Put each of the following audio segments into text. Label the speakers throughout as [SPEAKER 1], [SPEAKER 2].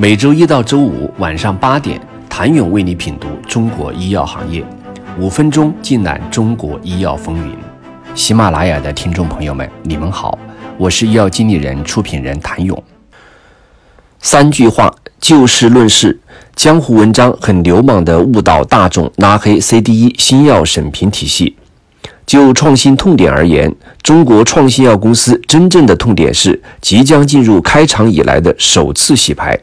[SPEAKER 1] 每周一到周五晚上八点，谭勇为你品读中国医药行业，五分钟尽览中国医药风云。喜马拉雅的听众朋友们，你们好，我是医药经理人、出品人谭勇。三句话就事论事，江湖文章很流氓的误导大众，拉黑 CDE 新药审评体系。就创新痛点而言，中国创新药公司真正的痛点是即将进入开场以来的首次洗牌。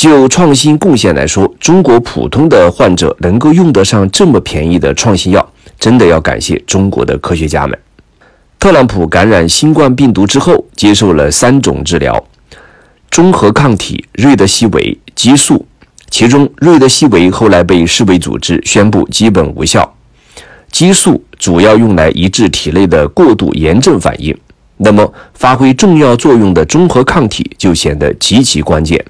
[SPEAKER 1] 就创新贡献来说，中国普通的患者能够用得上这么便宜的创新药，真的要感谢中国的科学家们。特朗普感染新冠病毒之后，接受了三种治疗：中和抗体、瑞德西韦、激素。其中，瑞德西韦后来被世卫组织宣布基本无效。激素主要用来抑制体内的过度炎症反应，那么发挥重要作用的中和抗体就显得极其关键。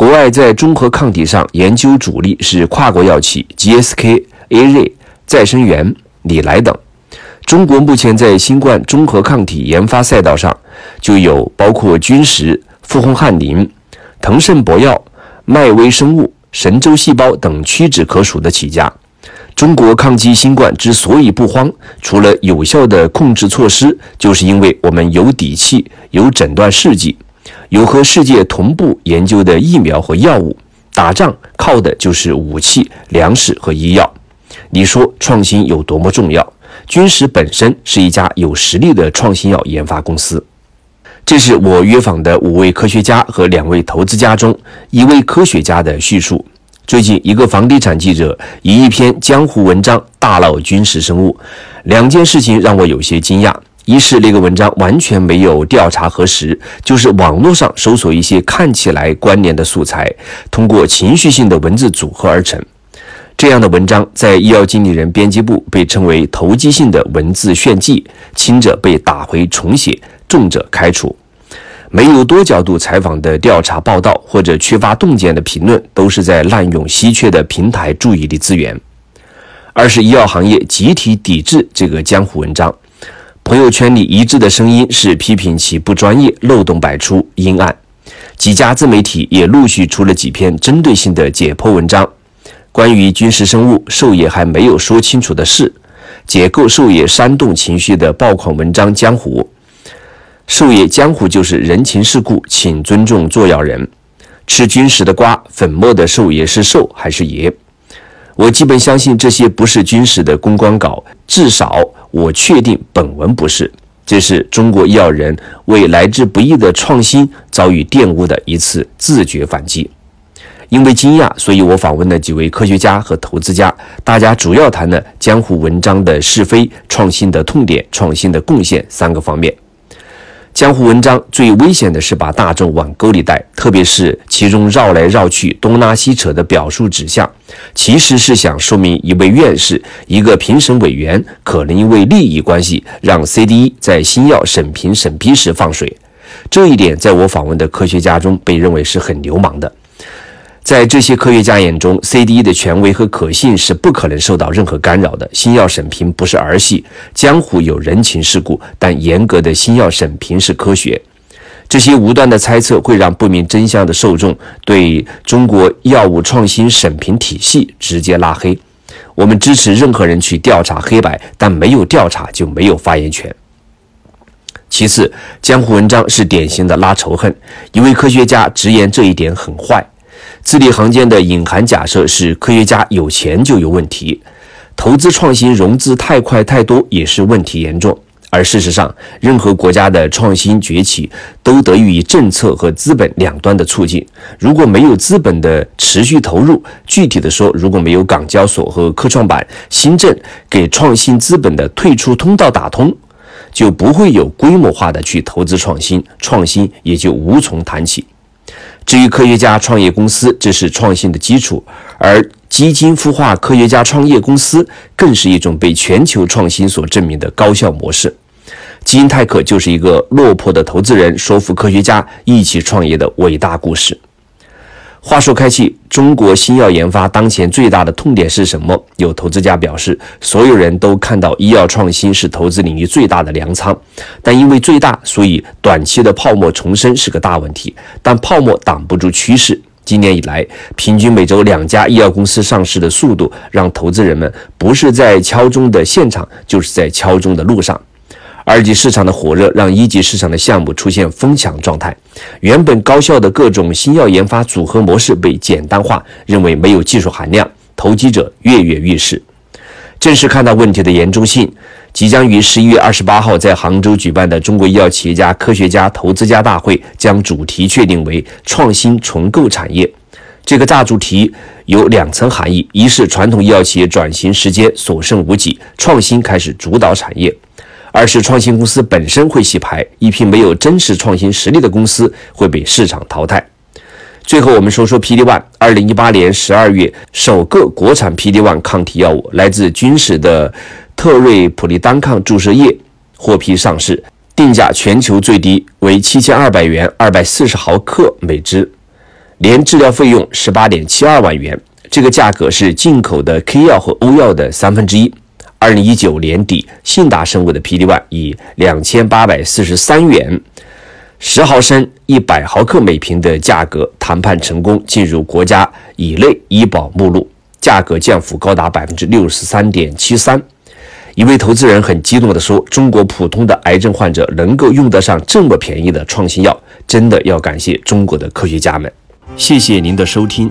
[SPEAKER 1] 国外在中和抗体上研究主力是跨国药企 GSK、A 瑞、再生元、礼来等。中国目前在新冠中和抗体研发赛道上，就有包括君实、富宏汉林、腾盛博药、迈威生物、神州细胞等屈指可数的起家。中国抗击新冠之所以不慌，除了有效的控制措施，就是因为我们有底气，有诊断试剂。有和世界同步研究的疫苗和药物，打仗靠的就是武器、粮食和医药。你说创新有多么重要？军实本身是一家有实力的创新药研发公司。这是我约访的五位科学家和两位投资家中一位科学家的叙述。最近，一个房地产记者以一篇江湖文章大闹军事生物，两件事情让我有些惊讶。一是那个文章完全没有调查核实，就是网络上搜索一些看起来关联的素材，通过情绪性的文字组合而成。这样的文章在医药经理人编辑部被称为投机性的文字炫技，轻者被打回重写，重者开除。没有多角度采访的调查报道或者缺乏洞见的评论，都是在滥用稀缺的平台注意力资源。二是医药行业集体抵制这个江湖文章。朋友圈里一致的声音是批评其不专业、漏洞百出、阴暗。几家自媒体也陆续出了几篇针对性的解剖文章，关于军事生物兽爷还没有说清楚的事，解构兽爷煽动情绪的爆款文章江湖。兽爷江湖就是人情世故，请尊重作谣人。吃军食的瓜，粉末的兽爷是兽还是爷？我基本相信这些不是军事的公关稿，至少。我确定本文不是，这是中国医药人为来之不易的创新遭遇玷污的一次自觉反击。因为惊讶，所以我访问了几位科学家和投资家，大家主要谈了江湖文章的是非、创新的痛点、创新的贡献三个方面。江湖文章最危险的是把大众往沟里带，特别是其中绕来绕去、东拉西扯的表述指向，其实是想说明一位院士、一个评审委员可能因为利益关系让 CDE 在新药审评审批时放水。这一点在我访问的科学家中被认为是很流氓的。在这些科学家眼中，CDE 的权威和可信是不可能受到任何干扰的。新药审评不是儿戏，江湖有人情世故，但严格的新药审评是科学。这些无端的猜测会让不明真相的受众对中国药物创新审评体系直接拉黑。我们支持任何人去调查黑白，但没有调查就没有发言权。其次，江湖文章是典型的拉仇恨。一位科学家直言这一点很坏。字里行间的隐含假设是科学家有钱就有问题，投资创新融资太快太多也是问题严重。而事实上，任何国家的创新崛起都得益于政策和资本两端的促进。如果没有资本的持续投入，具体的说，如果没有港交所和科创板新政给创新资本的退出通道打通，就不会有规模化的去投资创新，创新也就无从谈起。至于科学家创业公司，这是创新的基础；而基金孵化科学家创业公司，更是一种被全球创新所证明的高效模式。基因泰克就是一个落魄的投资人说服科学家一起创业的伟大故事。话说开去，中国新药研发当前最大的痛点是什么？有投资家表示，所有人都看到医药创新是投资领域最大的粮仓，但因为最大，所以短期的泡沫重生是个大问题。但泡沫挡不住趋势。今年以来，平均每周两家医药公司上市的速度，让投资人们不是在敲钟的现场，就是在敲钟的路上。二级市场的火热，让一级市场的项目出现疯抢状态。原本高效的各种新药研发组合模式被简单化，认为没有技术含量，投机者跃跃欲试。正是看到问题的严重性，即将于十一月二十八号在杭州举办的中国医药企业家、科学家、投资家大会，将主题确定为“创新重构产业”。这个大主题有两层含义：一是传统医药企业转型时间所剩无几，创新开始主导产业。二是创新公司本身会洗牌，一批没有真实创新实力的公司会被市场淘汰。最后，我们说说 PD-1。二零一八年十二月，首个国产 PD-1 抗体药物来自军使的特瑞普利单抗注射液获批上市，定价全球最低为七千二百元，二百四十毫克每支，年治疗费用十八点七二万元。这个价格是进口的 K 药和欧药的三分之一。二零一九年底，信达生物的 PD-1 以两千八百四十三元十毫升、一百毫克每瓶的价格谈判成功，进入国家乙类医保目录，价格降幅高达百分之六十三点七三。一位投资人很激动地说：“中国普通的癌症患者能够用得上这么便宜的创新药，真的要感谢中国的科学家们。”谢谢您的收听。